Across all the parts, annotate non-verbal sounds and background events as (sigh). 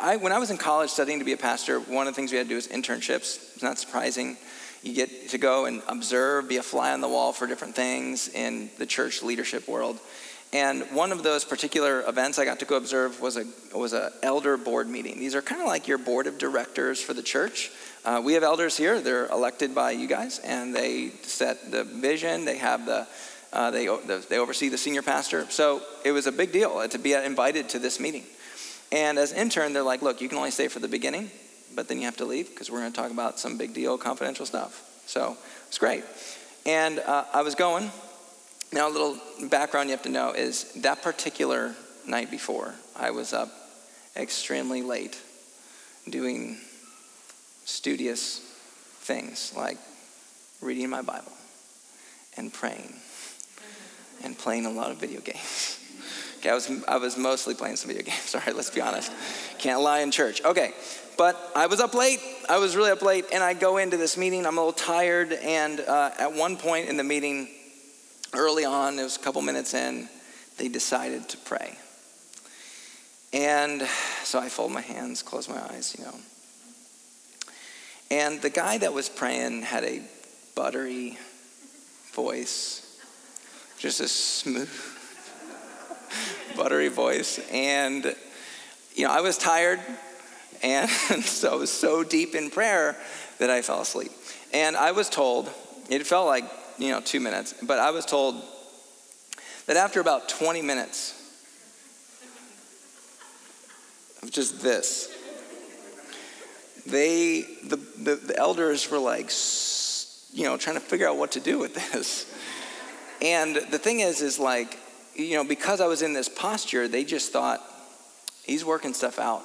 I, when I was in college studying to be a pastor, one of the things we had to do was internships. It's not surprising. You get to go and observe, be a fly on the wall for different things in the church leadership world. And one of those particular events I got to go observe was a was a elder board meeting. These are kind of like your board of directors for the church. Uh, we have elders here; they're elected by you guys, and they set the vision. They have the uh, they they oversee the senior pastor. So it was a big deal to be invited to this meeting. And as intern, they're like, "Look, you can only stay for the beginning, but then you have to leave because we're going to talk about some big deal, confidential stuff." So it's great. And uh, I was going. Now, a little background you have to know is that particular night before, I was up extremely late doing studious things like reading my Bible and praying and playing a lot of video (laughs) games. Okay, I was, I was mostly playing some video (laughs) games. Sorry, let's be honest. Can't lie in church. Okay, but I was up late. I was really up late, and I go into this meeting. I'm a little tired, and uh, at one point in the meeting, early on, it was a couple minutes in, they decided to pray. And so I fold my hands, close my eyes, you know. And the guy that was praying had a buttery voice, just a smooth, buttery voice. And, you know, I was tired, and (laughs) so I was so deep in prayer that I fell asleep. And I was told, it felt like you know, two minutes. But I was told that after about 20 minutes of just this, they, the, the, the elders were like, you know, trying to figure out what to do with this. And the thing is, is like, you know, because I was in this posture, they just thought, he's working stuff out.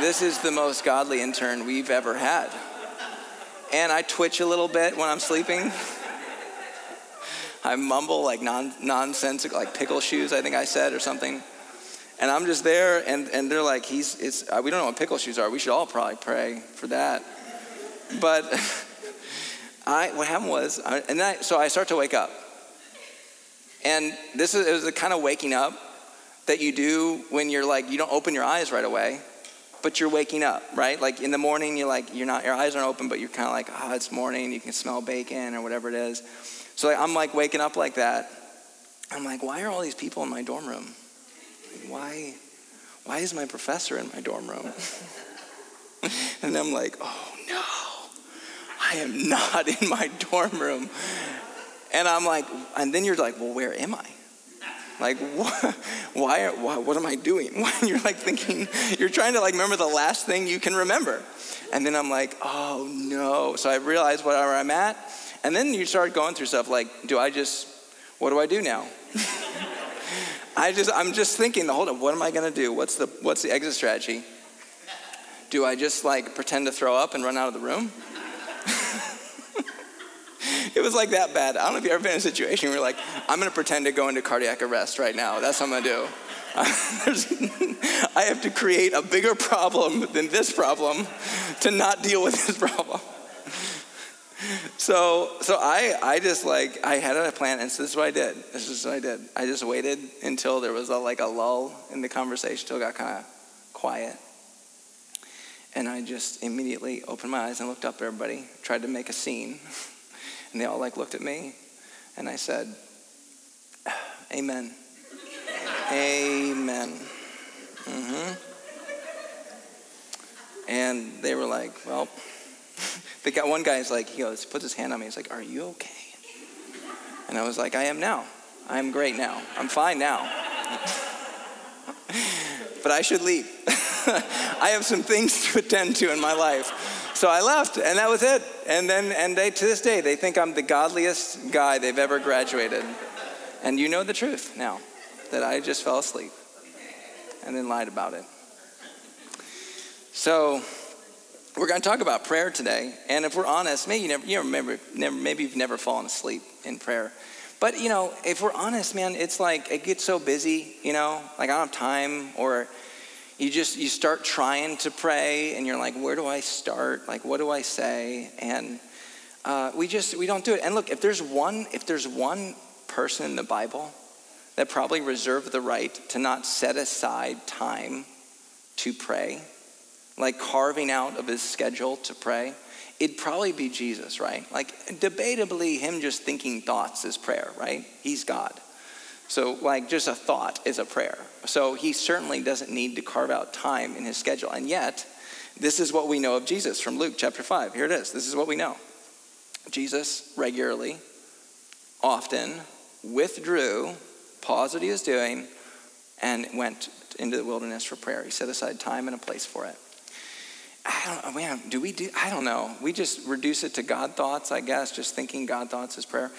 this is the most godly intern we've ever had and I twitch a little bit when I'm sleeping. I mumble like non nonsensical, like pickle shoes, I think I said, or something. And I'm just there, and, and they're like, he's, it's, uh, we don't know what pickle shoes are. We should all probably pray for that. But (laughs) I, what happened was, I, and I, so I start to wake up. And this is, was the kind of waking up that you do when you're like, you don't open your eyes right away but you're waking up, right? Like in the morning, you're like, you're not, your eyes aren't open, but you're kind of like, oh, it's morning. You can smell bacon or whatever it is. So like, I'm like waking up like that. I'm like, why are all these people in my dorm room? Why, why is my professor in my dorm room? (laughs) and I'm like, oh no, I am not in my dorm room. And I'm like, and then you're like, well, where am I? Like, (laughs) what, why, why, what am I doing? (laughs) You're like thinking, you're trying to like remember the last thing you can remember. And then I'm like, oh no. So I realize where I'm at. And then you start going through stuff like, do I just, what do I do now? (laughs) I just, I'm just thinking, hold on, what am I gonna do? What's the, what's the exit strategy? Do I just like pretend to throw up and run out of the room? (laughs) it was like that bad. I don't know if you've ever been in a situation where you're like, I'm to pretend to go into cardiac arrest right now. That's what I'm to do. (laughs) I have to create a bigger problem than this problem to not deal with this problem. So, so I, I just like, I had a plan, and so this is what I did. This is what I did. I just waited until there was a, like a lull in the conversation, till it got kind of quiet. And I just immediately opened my eyes and looked up at everybody, tried to make a scene. (laughs) And they all like looked at me and I said, (sighs) Amen. (laughs) Amen. Mm-hmm. And they were like, well, (laughs) the guy, one guy's like, he goes, puts his hand on me. He's like, are you okay? And I was like, I am now. I am great now. I'm fine now. (laughs) but I should leave. I have some things to attend to in my life. So I left, and that was it. And then, and they, to this day, they think I'm the godliest guy they've ever graduated. And you know the truth now that I just fell asleep and then lied about it. So we're going to talk about prayer today. And if we're honest, maybe you never, you remember, never, maybe you've never fallen asleep in prayer. But you know, if we're honest, man, it's like it gets so busy. You know, like I don't have time, or you just you start trying to pray and you're like where do i start like what do i say and uh, we just we don't do it and look if there's one if there's one person in the bible that probably reserved the right to not set aside time to pray, like carving out of his schedule to pray, it'd probably be Jesus, right? Like, debatably, him just thinking thoughts is prayer, right? He's God. So, like, just a thought is a prayer. So, he certainly doesn't need to carve out time in his schedule. And yet, this is what we know of Jesus from Luke chapter 5. Here it is. This is what we know Jesus regularly, often, withdrew, paused what he was doing, and went into the wilderness for prayer. He set aside time and a place for it. I don't oh, man, do we do I don't know. We just reduce it to God thoughts, I guess, just thinking God thoughts is prayer.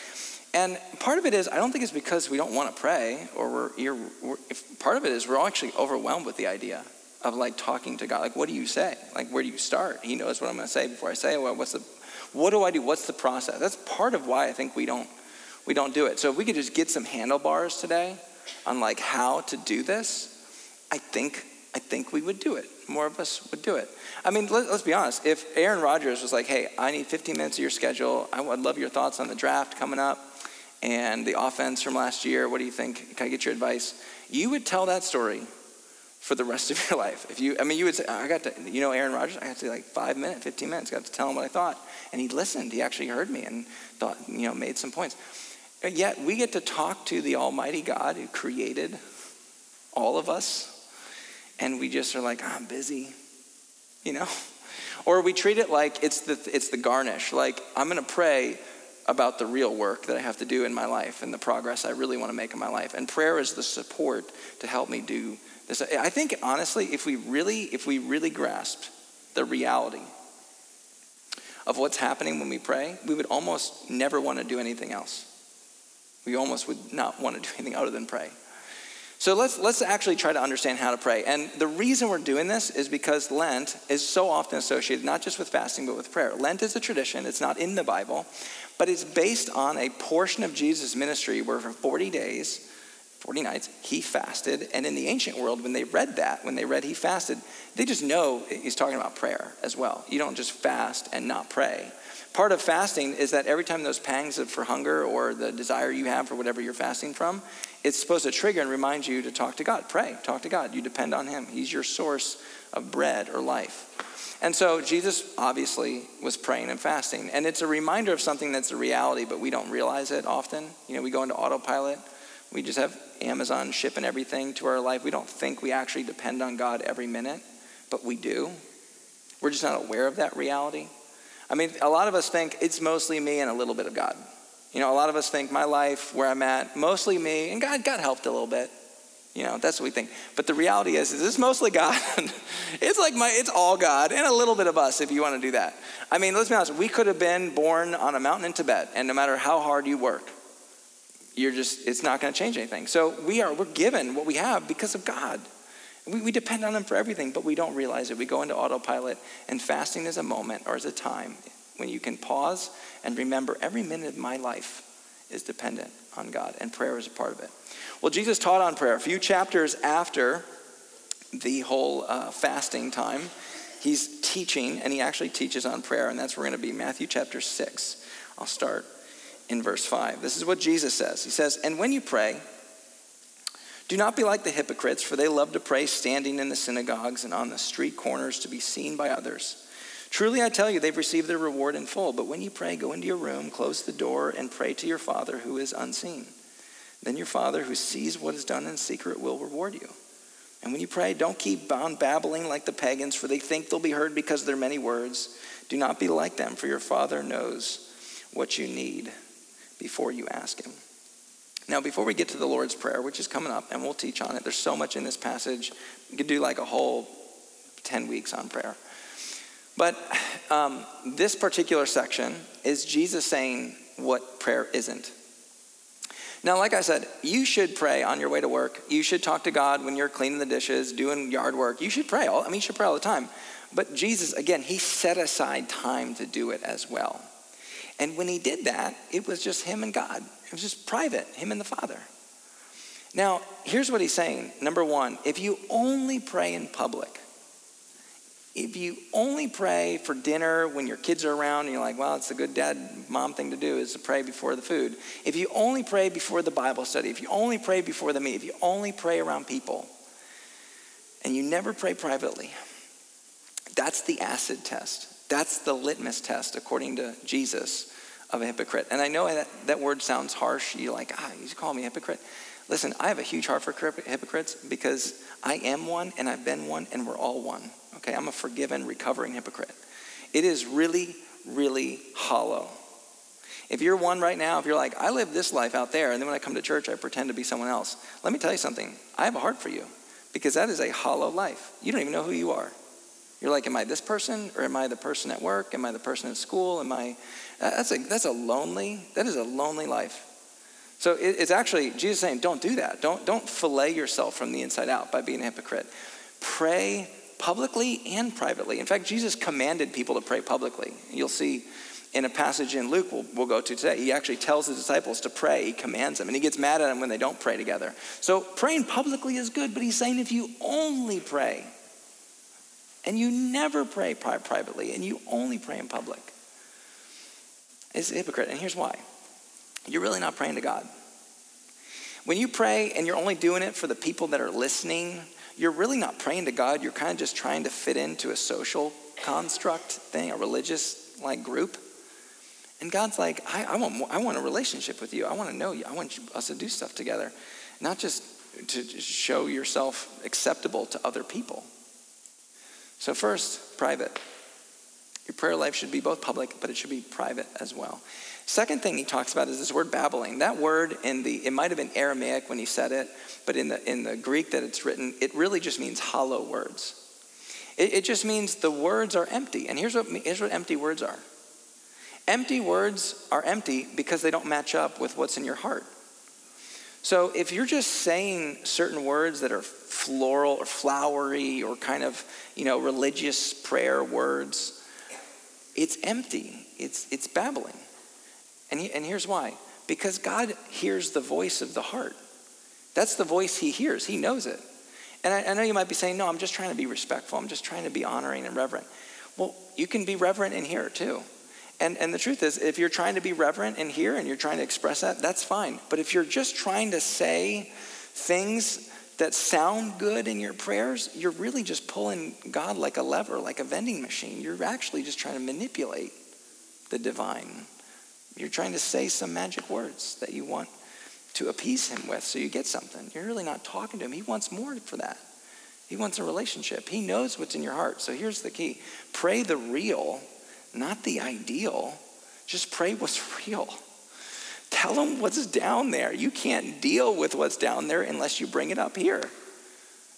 And part of it is, I don't think it's because we don't want to pray, or we're, we're if, part of it is we're all actually overwhelmed with the idea of like talking to God. Like, what do you say? Like, where do you start? He knows what I'm going to say before I say. Well, what's the, what do I do? What's the process? That's part of why I think we don't, we don't do it. So if we could just get some handlebars today on like how to do this, I think, I think we would do it. More of us would do it. I mean, let, us be honest. If Aaron Rodgers was like, "Hey, I need 15 minutes of your schedule. I would love your thoughts on the draft coming up." And the offense from last year. What do you think? Can I get your advice? You would tell that story for the rest of your (laughs) life. If you, I mean, you would say, I got to, you know, Aaron Rodgers, I got to like five minutes, 15 minutes, got to tell him what I thought. And he listened. He actually heard me and thought, you know, made some points. Yet we get to talk to the Almighty God who created all of us. And we just are like, oh, I'm busy, you know? Or we treat it like it's the, it's the garnish. Like, I'm going to pray about the real work that I have to do in my life and the progress I really want to make in my life. And prayer is the support to help me do this. I think honestly, if we really, if we really grasped the reality of what's happening when we pray, we would almost never want to do anything else. We almost would not want to do anything other than pray. So let's, let's actually try to understand how to pray. And the reason we're doing this is because Lent is so often associated not just with fasting, but with prayer. Lent is a tradition, it's not in the Bible, but it's based on a portion of Jesus' ministry where for 40 days, 40 nights, he fasted. And in the ancient world, when they read that, when they read he fasted, they just know he's talking about prayer as well. You don't just fast and not pray. Part of fasting is that every time those pangs of, for hunger or the desire you have for whatever you're fasting from, it's supposed to trigger and remind you to talk to God. Pray, talk to God. You depend on Him. He's your source of bread or life. And so Jesus obviously was praying and fasting. And it's a reminder of something that's a reality, but we don't realize it often. You know, we go into autopilot. We just have Amazon shipping everything to our life. We don't think we actually depend on God every minute, but we do. We're just not aware of that reality. I mean, a lot of us think it's mostly me and a little bit of God. You know, a lot of us think my life, where I'm at, mostly me, and God, God helped a little bit. You know, that's what we think. But the reality is, is it's mostly God. (laughs) it's like my, it's all God and a little bit of us if you want to do that. I mean, let's be honest. We could have been born on a mountain in Tibet, and no matter how hard you work, you're just, it's not going to change anything. So we are, we're given what we have because of God. We, we depend on Him for everything, but we don't realize it. We go into autopilot, and fasting is a moment or is a time when you can pause and remember every minute of my life is dependent on God, and prayer is a part of it. Well, Jesus taught on prayer. A few chapters after the whole uh, fasting time, he's teaching, and he actually teaches on prayer, and that's where we're going to be Matthew chapter 6. I'll start in verse 5. This is what Jesus says He says, And when you pray, do not be like the hypocrites, for they love to pray standing in the synagogues and on the street corners to be seen by others. Truly, I tell you, they've received their reward in full. But when you pray, go into your room, close the door, and pray to your Father who is unseen. Then your Father who sees what is done in secret will reward you. And when you pray, don't keep on babbling like the pagans, for they think they'll be heard because of their many words. Do not be like them, for your Father knows what you need before you ask Him. Now, before we get to the Lord's Prayer, which is coming up, and we'll teach on it, there's so much in this passage. We could do like a whole 10 weeks on prayer. But um, this particular section is Jesus saying what prayer isn't. Now, like I said, you should pray on your way to work. You should talk to God when you're cleaning the dishes, doing yard work. You should pray. All, I mean, you should pray all the time. But Jesus, again, he set aside time to do it as well. And when he did that, it was just him and God. It was just private, him and the Father. Now, here's what he's saying. Number one, if you only pray in public, if you only pray for dinner when your kids are around and you're like, well, it's a good dad mom thing to do is to pray before the food. If you only pray before the Bible study, if you only pray before the meet, if you only pray around people, and you never pray privately, that's the acid test. That's the litmus test, according to Jesus, of a hypocrite. And I know that, that word sounds harsh. You're like, ah, you call me a hypocrite. Listen, I have a huge heart for hypocrites because I am one and I've been one and we're all one. Okay, I'm a forgiven, recovering hypocrite. It is really, really hollow. If you're one right now, if you're like, I live this life out there, and then when I come to church, I pretend to be someone else, let me tell you something. I have a heart for you because that is a hollow life. You don't even know who you are. You're like, am I this person or am I the person at work? Am I the person at school? Am I? That's a that's a lonely. That is a lonely life. So it, it's actually Jesus saying, don't do that. Don't don't fillet yourself from the inside out by being a hypocrite. Pray publicly and privately. In fact, Jesus commanded people to pray publicly. You'll see in a passage in Luke we'll, we'll, go to today. He actually tells the disciples to pray. He commands them, and he gets mad at them when they don't pray together. So praying publicly is good, but he's saying if you only pray and you never pray pri- privately and you only pray in public, it's a hypocrite. And here's why you're really not praying to God. When you pray and you're only doing it for the people that are listening, you're really not praying to God. You're kind of just trying to fit into a social construct thing, a religious like group. And God's like, I, I, want, I want a relationship with you. I want to know you. I want us to do stuff together, not just to show yourself acceptable to other people. So, first, private. Your prayer life should be both public, but it should be private as well. Second thing he talks about is this word babbling. That word in the, it might have been Aramaic when he said it, but in the, in the Greek that it's written, it really just means hollow words. It, it just means the words are empty. And here's what, here's what empty words are empty words are empty because they don't match up with what's in your heart. So if you're just saying certain words that are floral or flowery or kind of, you know, religious prayer words, it's empty. It's, it's babbling. And, he, and here's why because God hears the voice of the heart. That's the voice he hears, he knows it. And I, I, know you might be saying, no, I'm just trying to be respectful, I'm just trying to be honoring and reverent. Well, you can be reverent in here too. And, and the truth is, if you're trying to be reverent in here and you're trying to express that, that's fine. But if you're just trying to say things that sound good in your prayers, you're really just pulling God like a lever, like a vending machine. You're actually just trying to manipulate the divine. You're trying to say some magic words that you want to appease him with so you get something. You're really not talking to him. He wants more for that. He wants a relationship. He knows what's in your heart. So here's the key pray the real, not the ideal. Just pray what's (laughs) real. Tell him what's down there. You can't deal with what's down there unless you bring it up here.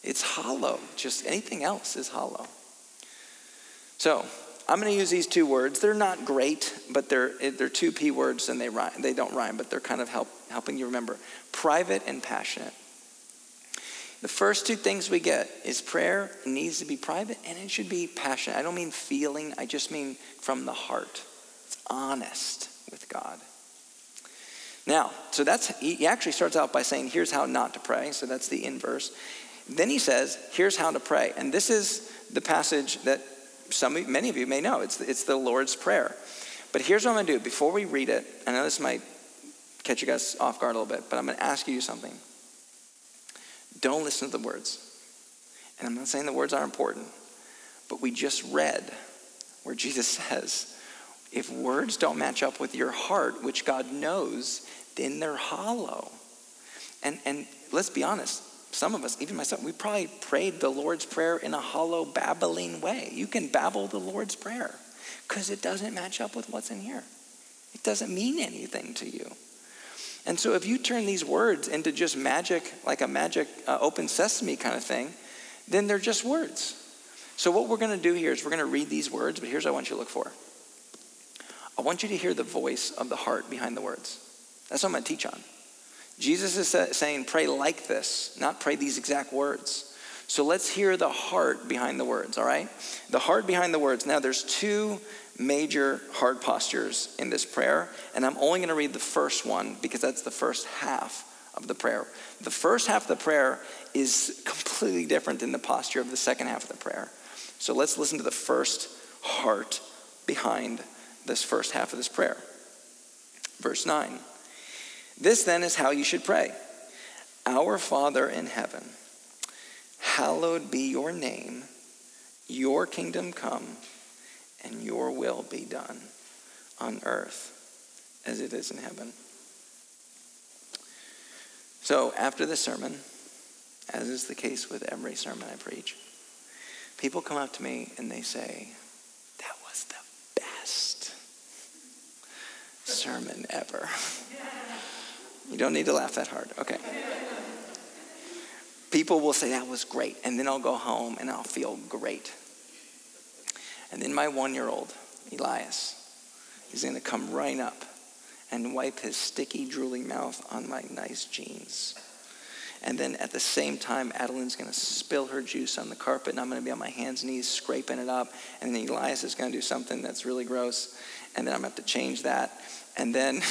It's hollow. Just anything else is hollow. So, I'm going to use these two words. They're not great, but they're, eh, they're two P words and they, rhyme, they don't rhyme, but they're kind of help, helping you remember. Private and passionate. The first two things we get is prayer needs to be private and it should be passionate. I don't mean feeling, I just mean from the heart. It's honest with God. Now, so that's, he actually starts out by saying, here's how not to pray. So that's the inverse. Then he says, here's how to pray. And this is the passage that some, many of you may know. It's, it's the Lord's Prayer. But here's what I'm going to do. Before we read it, I know this might catch you guys off guard a little bit, but I'm going to ask you something. Don't listen to the words. And I'm not saying the words are important, but we just read where (laughs) Jesus says, if words don't match up with your heart, which God knows, then they're hollow. And, and let's be honest, some of us, even myself, we probably prayed the Lord's Prayer in a hollow, babbling way. You can babble the Lord's Prayer because it doesn't match up with what's in here. It doesn't mean anything to you. And so if you turn these words into just magic, like a magic uh, open sesame kind of thing, then they're just words. So what we're going to do here is we're going to read these words, but here's what I want you to look for. I want you to hear the voice of the heart behind the words. That's what I'm going to teach on. Jesus is saying, pray like this, not pray these exact words. So let's hear the heart behind the words, all right? The heart behind the words. Now, there's two major heart postures in this prayer, and I'm only going to read the first one because that's the first half of the prayer. The first half of the prayer is completely different than the posture of the second half of the prayer. So let's listen to the first heart behind this first half of this prayer. Verse 9. This then is how you should pray Our Father in heaven, Hallowed be your name, your kingdom come, and your will be done on earth as it is in heaven. So after the sermon, as is the case with every sermon I preach, people come up to me and they say, That was the best sermon ever. (laughs) You don't need to laugh that hard. Okay. People will say, That was great. And then I'll go home and I'll feel great. And then my one year old, Elias, is going to come right up and wipe his sticky, drooling mouth on my nice jeans. And then at the same time, Adeline's going to spill her juice on the carpet, and I'm going to be on my hands and knees scraping it up. And then Elias is going to do something that's really gross, and then I'm going to have to change that. And then,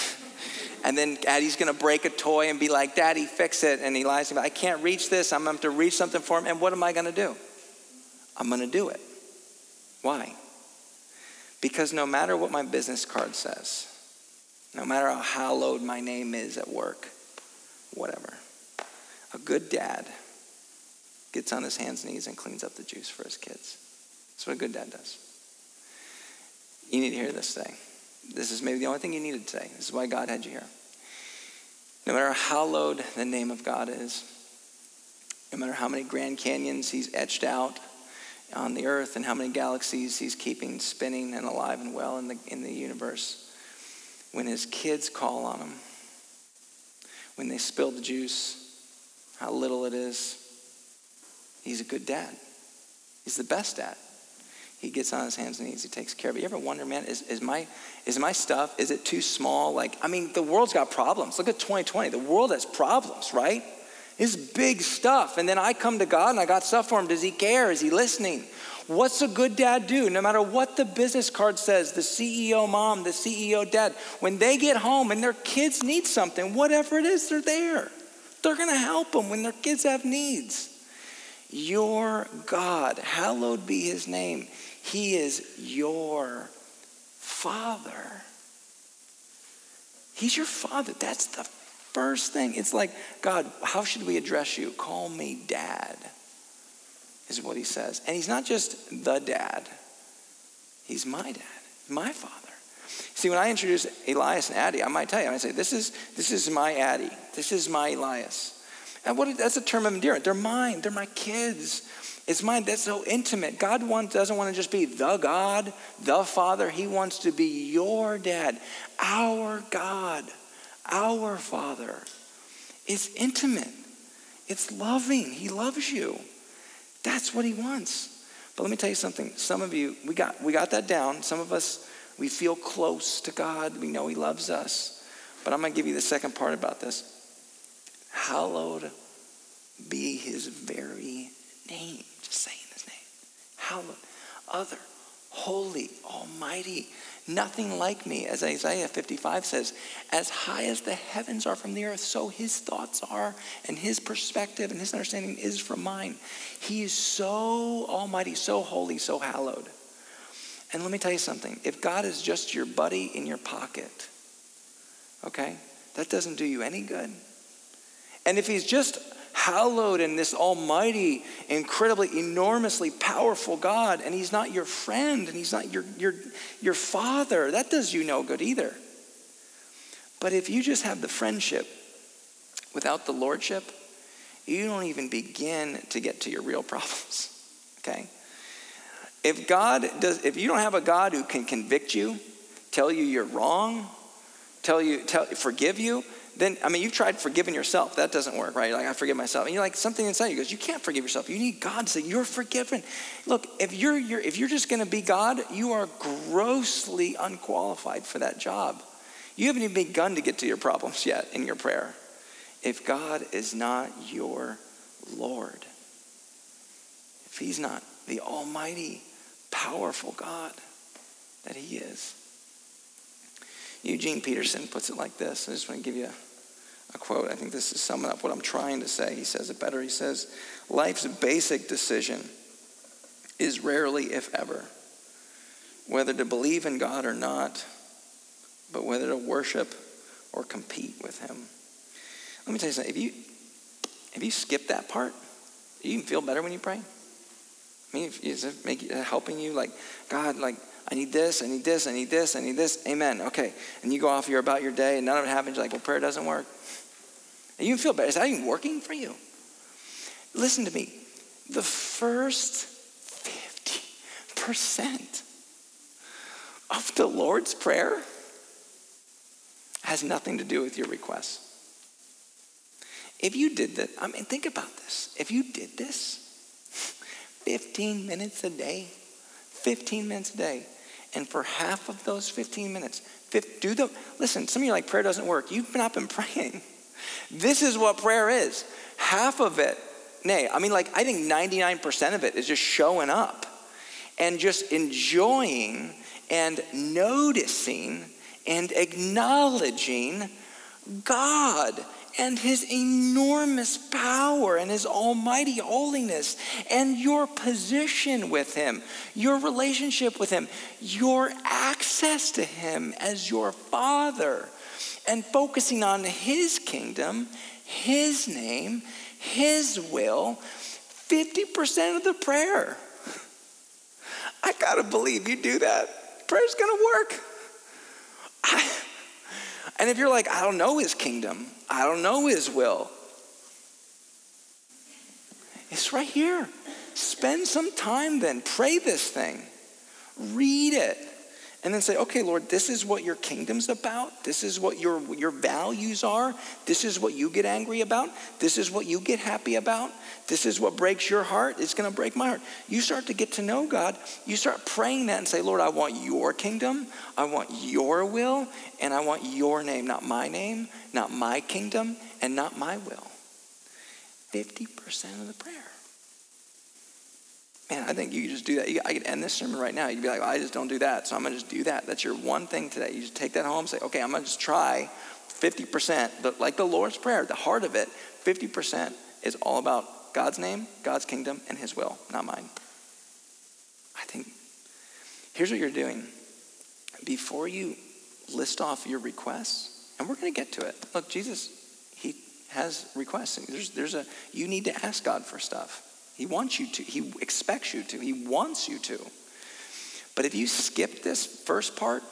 and then Addie's to break a toy and be like, "Daddy, fix it." And Elias, I can't reach this. I'm to have to reach something for him. And what am I to do? I'm to do it. Why? Because no matter what my business card says, no matter how hallowed my name is at work, whatever. A good dad gets on his hands and knees and cleans up the juice for his kids. That's what a good dad does. You need to hear this today. This is maybe the only thing you needed today. This is why God had you here. No matter how hallowed the name of God is, no matter how many Grand Canyons he's etched out on the earth and how many galaxies he's keeping spinning and alive and well in the, in the universe, when his kids call on him, when they spill the juice, how little it is, he's a good dad. He's the best dad. He gets on his hands and knees. He takes care of it. You ever wonder, man, is, is, my, is my stuff, is it too small? Like, I mean, the world's got problems. Look at 2020. The world has problems, right? It's big stuff. And then I come to God and I got stuff for him. Does he care? Is he listening? What's a good dad do? No matter what the business card says, the CEO mom, the CEO dad, when they get home and their kids need something, whatever it is, they're there. They're going to help them when their kids have needs. Your God, hallowed be his name. He is your father. He's your father. That's the first thing. It's like, God, how should we address you? Call me dad is what he says. And he's not just the dad, he's my dad, my father. See, when I introduce Elias and Addie, I might tell you, I might say, this is, this is my Addie, this is my Elias. And what, that's a term of endearment. They're mine, they're my kids. It's mine. That's so intimate. God doesn't want to just be the God, the Father. He wants to be your dad, our God, our Father. It's intimate, it's loving. He loves you. That's what he wants. But let me tell you something. Some of you, we got, we got that down. Some of us, we feel close to God. We know he loves us. But I'm going to give you the second part about this. Hallowed be his very name. Just saying his name. Hallowed. Other. Holy. Almighty. Nothing like me, as Isaiah 55 says, as high as the heavens are from the earth, so his thoughts are, and his perspective and his understanding is from mine. He is so almighty, so holy, so hallowed. And let me tell you something if God is just your buddy in your pocket, okay, that doesn't do you any good. And if he's just hallowed in this almighty, incredibly, enormously powerful God, and he's not your friend and he's not your, your, your father. That does you no good either. But if you just have the friendship without the lordship, you don't even begin to get to your real problems. (laughs) Okay? If God does, if you don't have a God who can convict you, tell you you're wrong, tell you, tell, forgive you, then I mean you've tried forgiving yourself. That doesn't work, right? You're like I forgive myself. And you're like something inside you goes, you can't forgive yourself. You need God to say you're forgiven. Look, if you're, you're if you're just gonna be God, you are grossly unqualified for that job. You haven't even begun to get to your problems yet in your prayer. If God is not your Lord, if He's not the Almighty, powerful God that He is. Eugene Peterson puts it like this. I just want to give you a, a quote. I think this is summing up what I'm trying to say. He says it better. He says, Life's basic decision is rarely, if ever, whether to believe in God or not, but whether to worship or compete with Him. Let me tell you something. If you, if you skip that part, you feel better when you pray? I mean, is it make, uh, helping you? Like, God, like, I need this, I need this, I need this, I need this. Amen. Okay. And you go off, you're about your day, and none of it happens. You're like, well, prayer doesn't work. And you feel better. Is that even working for you? Listen to me. The first 50% of the Lord's Prayer has nothing to do with your requests. If you did that, I mean, think about this. If you did this 15 minutes a day, 15 minutes a day, and for half of those 15 minutes, do the, listen, some of you like, prayer doesn't work. You've not been (laughs) praying. This is what prayer is. Half of it, nay, I mean, like, I think 99% of it is just showing up and just enjoying and noticing and acknowledging God and his enormous power and his almighty holiness and your position with him, your relationship with him, your access to him as your father, and focusing on his kingdom, his name, his will, 50% of the prayer. I gotta believe you do that. Prayer's gonna work. I, and if you're like, I don't know his kingdom, I don't know his will, it's right here. Spend some time then. Pray this thing, read it and then say, okay, Lord, this is what your kingdom's about. This is what your, your values are. This is what you get angry about. This is what you get happy about. This is what breaks your heart. It's going to break my heart. You start to get to know God. You start praying that and say, Lord, I want your kingdom. I want your will. And I want your name, not my name, not my kingdom, and not my will. 50% of the prayer. Man, I think you just do that. I could end this sermon right now. You'd be like, well, I just don't do that, so I'm going to just do that. That's your one thing today. You just take that home say, okay, I'm going to just try 50%. But like the Lord's Prayer, the heart of it, 50% is all about God's name, God's kingdom, and His will, not mine. I think here's what you're doing. Before you list off your requests, and we're going to get to it. Look, Jesus, He has requests. There's, there's a, you need to ask God for stuff. He wants you to. He expects you to. He wants you to. But if you skip this first part,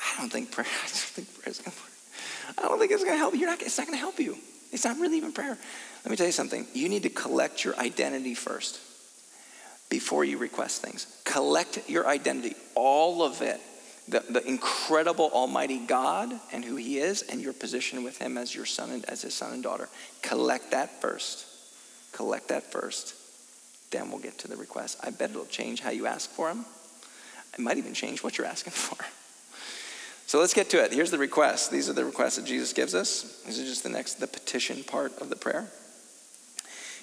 I don't think prayer. (laughs) I don't think prayer is going to work. I don't think it's going to help you. Not, it's not going to help you. It's not really even prayer. Let me tell you something. You need to collect your identity first before you request things. Collect your identity, all of it. The, the incredible Almighty God and who He is, and your position with Him as your son and as His son and daughter. Collect that first. Collect that first. Then we'll get to the request. I bet it'll change how you ask for them. It might even change what you're asking (laughs) for. So let's get to it. Here's the request. These are the requests that Jesus gives us. This is just the next, the petition part of the prayer.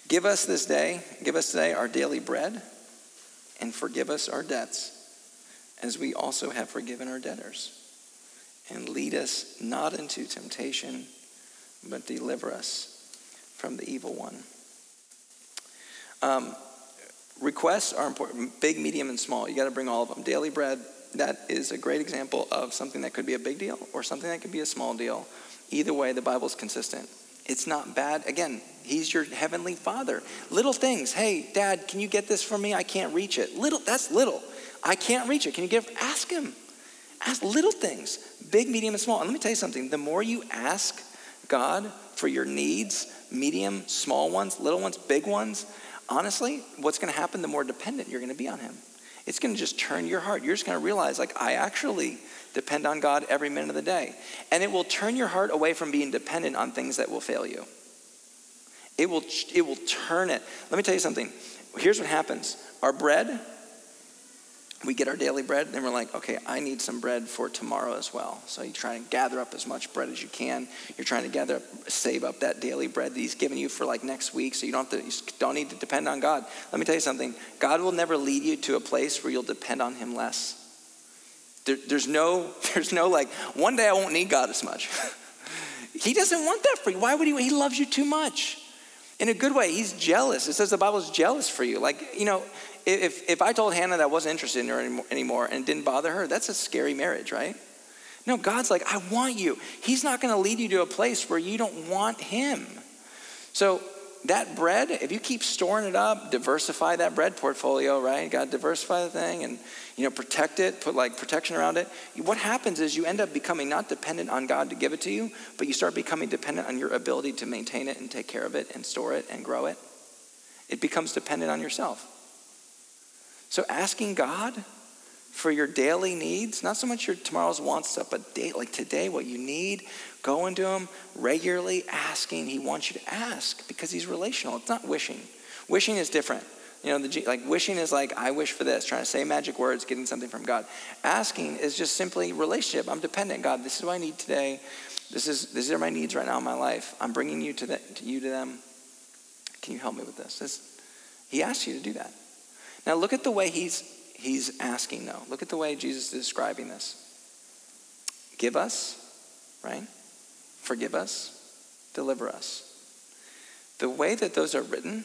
Give us this day, give us today our daily bread, and forgive us our debts, as we also have forgiven our debtors. And lead us not into temptation, but deliver us from the evil one. Um, requests are important big, medium, and small. You got to bring all of them. Daily bread, that is a great example of something that could be a big deal or something that could be a small deal. Either way, the Bible's consistent. It's not bad. Again, He's your heavenly Father. Little things. Hey, Dad, can you get this for me? I can't reach it. Little. That's little. I can't reach it. Can you get? Ask Him. Ask little things, big, medium, and small. And let me tell you something. The more you ask God for your needs, medium, small ones, little ones, big ones, honestly, what's going to happen the more dependent you're going to be on Him? It's going to just turn your heart. You're just going to realize, like, I actually depend on God every minute of the day. And it will turn your heart away from being dependent on things that will fail you. It will, it will turn it. Let me tell you something. Here's what happens our bread we get our daily bread, then we're like, okay, I need some bread for tomorrow as well. So you try and gather up as much bread as you can. You're trying to gather, up, save up that daily bread that He's given you for like next week, so you don't have to, you don't need to depend on God. Let me tell you something. God will never lead you to a place where you'll depend on Him less. There, there's no, (laughs) there's no like, one day I won't need God as much. (laughs) he doesn't want that for you. Why would He? He loves you too much. In a good way, He's jealous. It says the Bible's jealous for you. Like, you know, if, if I told Hannah that I wasn't interested in her anymore and didn't bother her, that's a scary marriage, right? No, God's like, I want you. He's not going to lead you to a place where you don't want Him. So that bread, if you keep storing it up, diversify that bread portfolio, right? Got to diversify the thing and you know protect it, put like protection around it. What happens is you end up becoming not dependent on God to give it to you, but you start becoming dependent on your ability to maintain it and take care of it and store it and grow it. It becomes dependent on yourself. So asking God for your daily needs, not so much your tomorrow's wants stuff, but day, like today, what you need, going to Him regularly, asking. He wants you to ask because He's relational. It's not wishing. Wishing is different. You know, the, like wishing is like, I wish for this, trying to say magic words, getting something from God. Asking is just simply relationship. I'm dependent. God, this is what I need today. This is these are my needs right now in my life. I'm bringing you to, the, to you to them. Can you help me with this? this? He asks you to do that. Now look at the way he's he's asking, though. Look at the way Jesus is describing this. Give us, right? Forgive us, deliver us. The way that those are written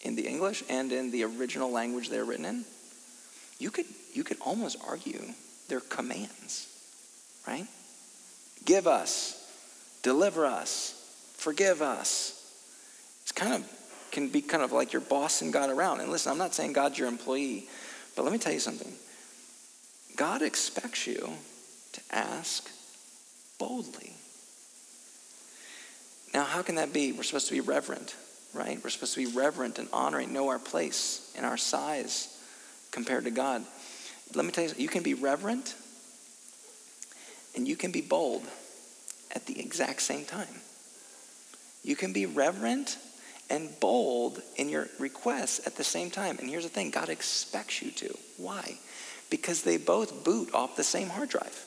in the English and in the original language they're written in, you could, you could almost argue they're commands, right? Give us, deliver us, forgive us. It's kind of can be kind of like you're bossing God around. And listen, I'm not saying God's your employee. But let me tell you something God expects you to ask boldly. Now, how can that be? We're supposed to be reverent, right? We're supposed to be reverent and honoring, know our place and our size compared to God. Let me tell you, you can be reverent and you can be bold at the exact same time. You can be reverent and bold in your requests at the same time. And here's the thing God expects you to. Why? Because they both boot off the same hard drive.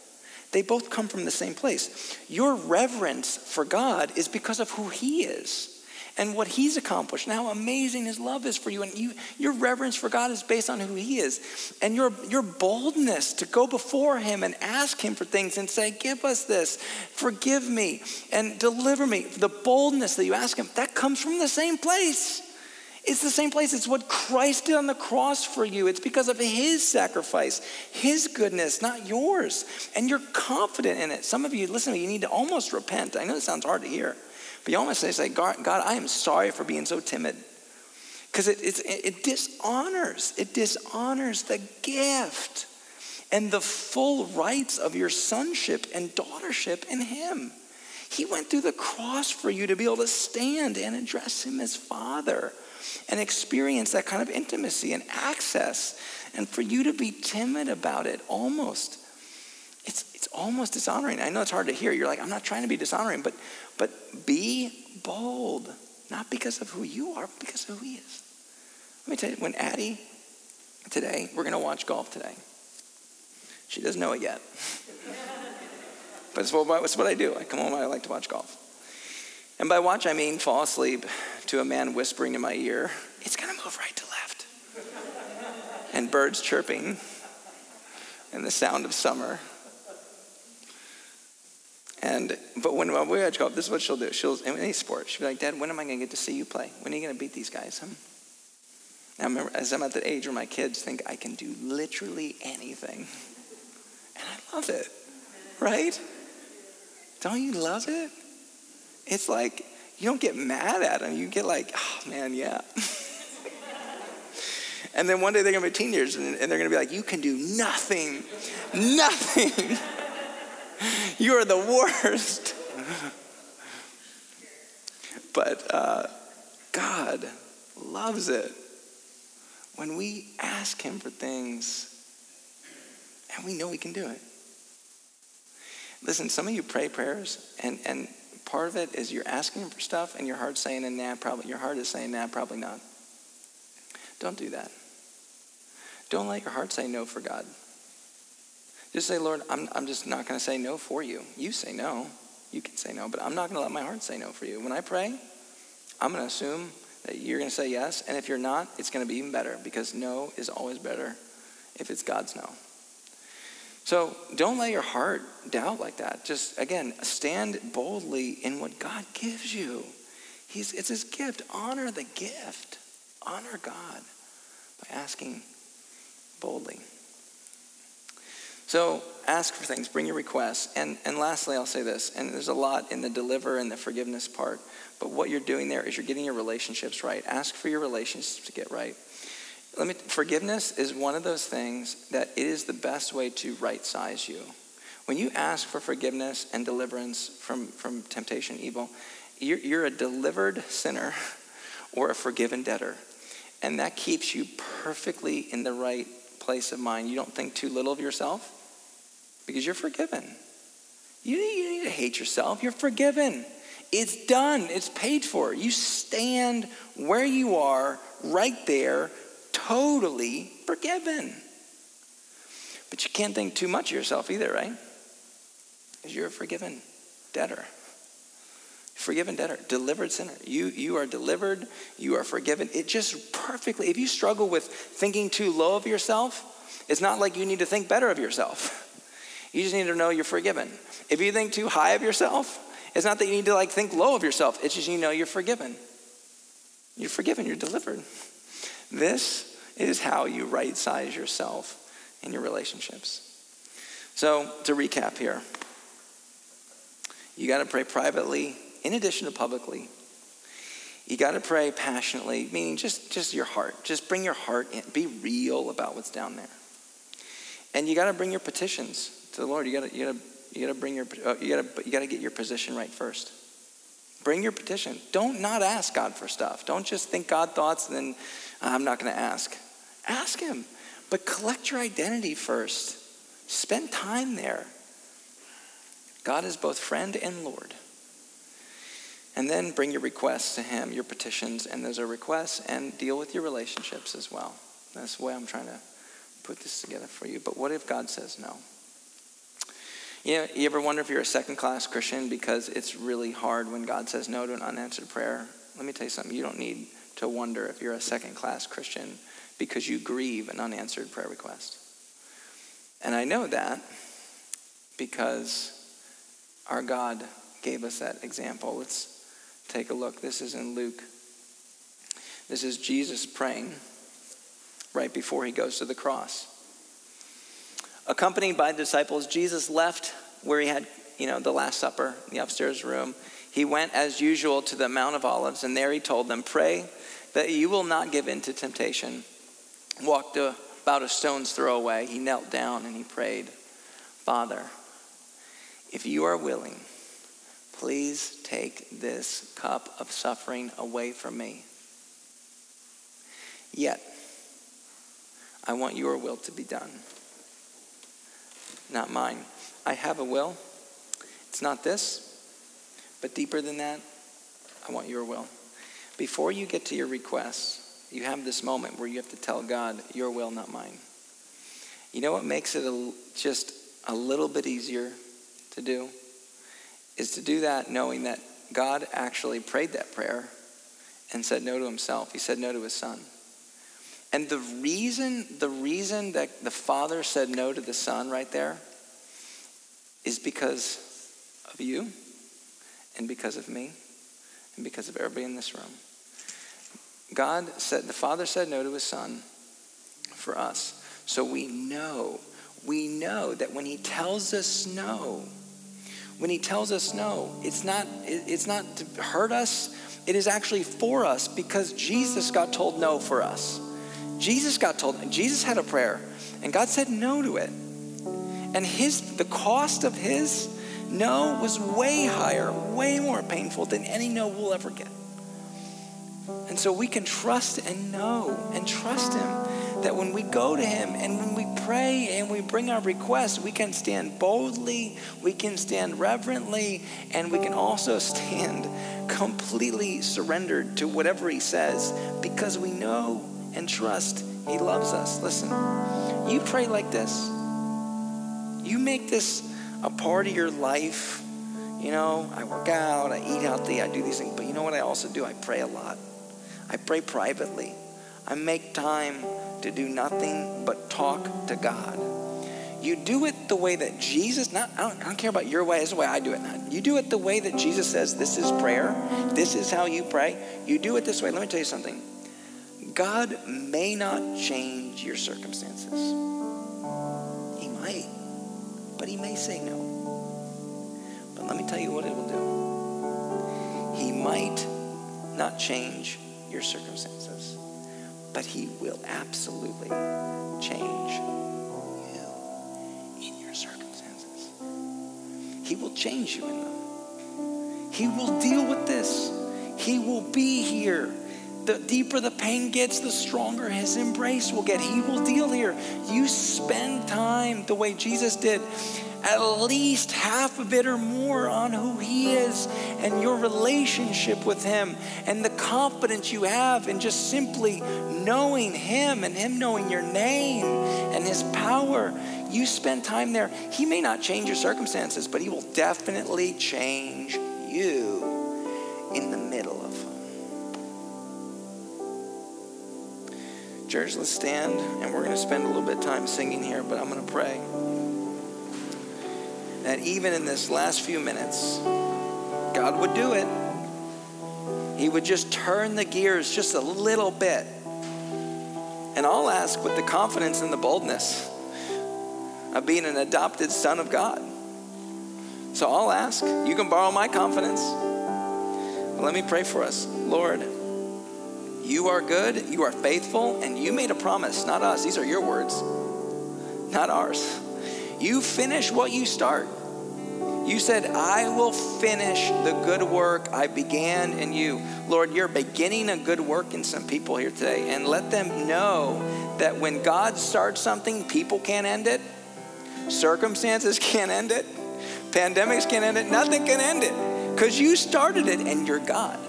They both come from the same place. Your reverence for God is because of who He is and what he's accomplished and how amazing his love is for you. And you, your reverence for God is based on who he is. And your, your boldness to go before him and ask him for things and say, Give us this, forgive me, and deliver me. The boldness that you ask him, that comes from the same place. It's the same place. It's what Christ did on the cross for you. It's because of his sacrifice, his goodness, not yours. And you're confident in it. Some of you, listen to me, you need to almost repent. I know it sounds hard to hear. You almost say, say God, God, I am sorry for being so timid. Because it, it, it dishonors, it dishonors the gift and the full rights of your sonship and daughtership in Him. He went through the cross for you to be able to stand and address Him as Father and experience that kind of intimacy and access. And for you to be timid about it almost it's, it's almost dishonoring. I know it's hard to hear. You're like, I'm not trying to be dishonoring, but, but be bold, not because of who you are, but because of who he is. Let me tell you, when Addie, today, we're going to watch golf today. She doesn't know it yet. (laughs) but it's what, it's what I do. I come home, I like to watch golf. And by watch, I mean fall asleep to a man whispering in my ear, it's going to move right to left. (laughs) and birds chirping and the sound of summer. And but when we watch golf, this is what she'll do. She'll in any sport, she'll be like, "Dad, when am I going to get to see you play? When are you going to beat these guys?" Huh? Now, remember, as I'm at that age where my kids think I can do literally anything, and I love it, right? Don't you love it? It's like you don't get mad at them. You get like, "Oh man, yeah." (laughs) and then one day they're going to be teenagers, and they're going to be like, "You can do nothing, nothing." You are the worst. but uh, God loves it when we ask Him for things and we know we can do it. Listen, some of you pray prayers, and, and part of it is you're asking Him for stuff, and your heart's saying, nah, probably, your heart is saying, nah, probably not. Don't do that. Don't let your heart say no for God. Just say, Lord, I'm, I'm just not going to say no for you. You say no. You can say no, but I'm not going to let my heart say no for you. When I pray, I'm going to assume that you're going to say yes. And if you're not, it's going to be even better because no is always better if it's God's no. So don't let your heart doubt like that. Just, again, stand boldly in what God gives you. He's, it's his gift. Honor the gift. Honor God by asking boldly. So ask for things, bring your requests. And, and lastly, I'll say this, and there's a lot in the deliver and the forgiveness part, but what you're doing there is you're getting your relationships right. Ask for your relationships to get right. Let me, forgiveness is one of those things that it is the best way to right size you. When you ask for forgiveness and deliverance from, from temptation, evil, you're, you're a delivered sinner (laughs) or a forgiven debtor. And that keeps you perfectly in the right place of mind. You don't think too little of yourself because you're forgiven. You, you need to hate yourself. You're forgiven. It's done, it's paid for. You stand where you are, right there, totally forgiven. But you can't think too much of yourself either, right? Because you're a forgiven debtor. Forgiven debtor, delivered sinner. You, you are delivered, you are forgiven. It just perfectly, if you struggle with thinking too low of yourself, it's not like you need to think better of yourself. You just need to know you're forgiven. If you think too high of yourself, it's not that you need to like think low of yourself. It's just you know you're forgiven. You're forgiven, you're delivered. This is how you right size yourself in your relationships. So, to recap here, you got to pray privately in addition to publicly. You got to pray passionately, meaning just, just your heart. Just bring your heart in. Be real about what's down there. And you got to bring your petitions to the Lord. You got to, you got to, you got to bring your, uh, you got to, you got to get your position right first. Bring your petition. Don't not ask God for stuff. Don't just think God thoughts and then I'm not to ask. Ask Him, but collect your identity first. Spend time there. God is both friend and Lord. And then bring your requests to Him, your petitions, and those are requests, and deal with your relationships as well. That's the way I'm trying to put this together for you. But what if God says no? You, know, you ever wonder if you're a second class Christian because it's really hard when God says no to an unanswered prayer? Let me tell you something. You don't need to wonder if you're a second class Christian because you grieve an unanswered prayer request. And I know that because our God gave us that example. Let's take a look. This is in Luke. This is Jesus praying right before he goes to the cross. Accompanied by the disciples, Jesus left where he had, you know, the Last Supper, in the upstairs room. He went as usual to the Mount of Olives, and there he told them, Pray that you will not give in to temptation. Walked about a stone's throw away. He knelt down and he prayed, Father, if you are willing, please take this cup of suffering away from me. Yet, I want your will to be done, not mine. I have a will. It's not this, but deeper than that, I want your will. Before you get to your requests, you have this moment where you have to tell God, Your will, not mine. You know what makes it a, just a little bit easier to do? Is to do that knowing that God actually prayed that prayer and said no to himself. He said no to his son. And the reason, the reason that the father said no to the son right there is because of you and because of me and because of everybody in this room. God said, the Father said no to his Son for us. So we know, we know that when he tells us no, when he tells us no, it's not, it's not to hurt us, it is actually for us because Jesus got told no for us. Jesus got told, Jesus had a prayer, and God said no to it. And his the cost of his no was way higher, way more painful than any no we'll ever get. And so we can trust and know and trust Him that when we go to Him and when we pray and we bring our requests, we can stand boldly, we can stand reverently, and we can also (laughs) stand completely surrendered to whatever He says because we know and trust He loves us. Listen, you pray like this. You make this a part of your life. You know, I work out, I eat healthy, I do these things, but you know what I also do? I pray a lot. I pray privately. I make time to do nothing but talk to God. You do it the way that Jesus, not, I don't, I don't care about your way, it's the way I do it. Now. You do it the way that Jesus says this is prayer, this is how you pray. You do it this way. Let me tell you something. God may not change your circumstances. He might. but he may say no. But let me tell you what it will do. He might not change your circumstances, but he will absolutely change you in your circumstances. He will change you in them. He will deal with this. He will be here the deeper the pain gets, the stronger his embrace will get. He will deal here. You spend time the way Jesus did, at least half of it or more on who he is and your relationship with him and the confidence you have in just simply knowing him and him knowing your name and his power. You spend time there. He may not change your circumstances, but he will definitely change you Church, let's stand and we're going to spend a little bit of time singing here, but I'm going to pray that even in this last few minutes, God would do it. He would just turn the gears just a little bit. And I'll ask with the confidence and the boldness of being an adopted son of God. So I'll ask. You can borrow my confidence. Let me pray for us. Lord, you are good, you are faithful, and you made a promise, not us. These are your words, not ours. You finish what you start. You said, I will finish the good work I began in you. Lord, you're beginning a good work in some people here today, and let them know that when God starts something, people can't end it, circumstances (laughs) can't end it, pandemics can't end it, nothing can end it, because you started it and you're God.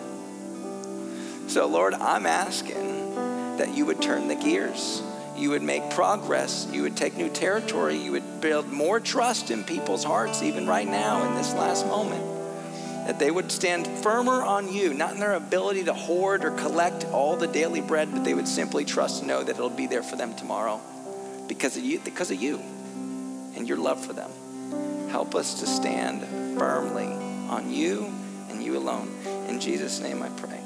So, Lord, I'm asking that you would turn the gears. You would make progress. You would take new territory. You would build more trust in people's hearts, even right now in this last moment. That they would stand firmer on you, not in their ability to hoard or collect all the daily bread, but they would simply trust and know that it'll be there for them tomorrow because of you, because of you and your love for them. Help us to stand firmly on you and you alone. In Jesus' name I pray.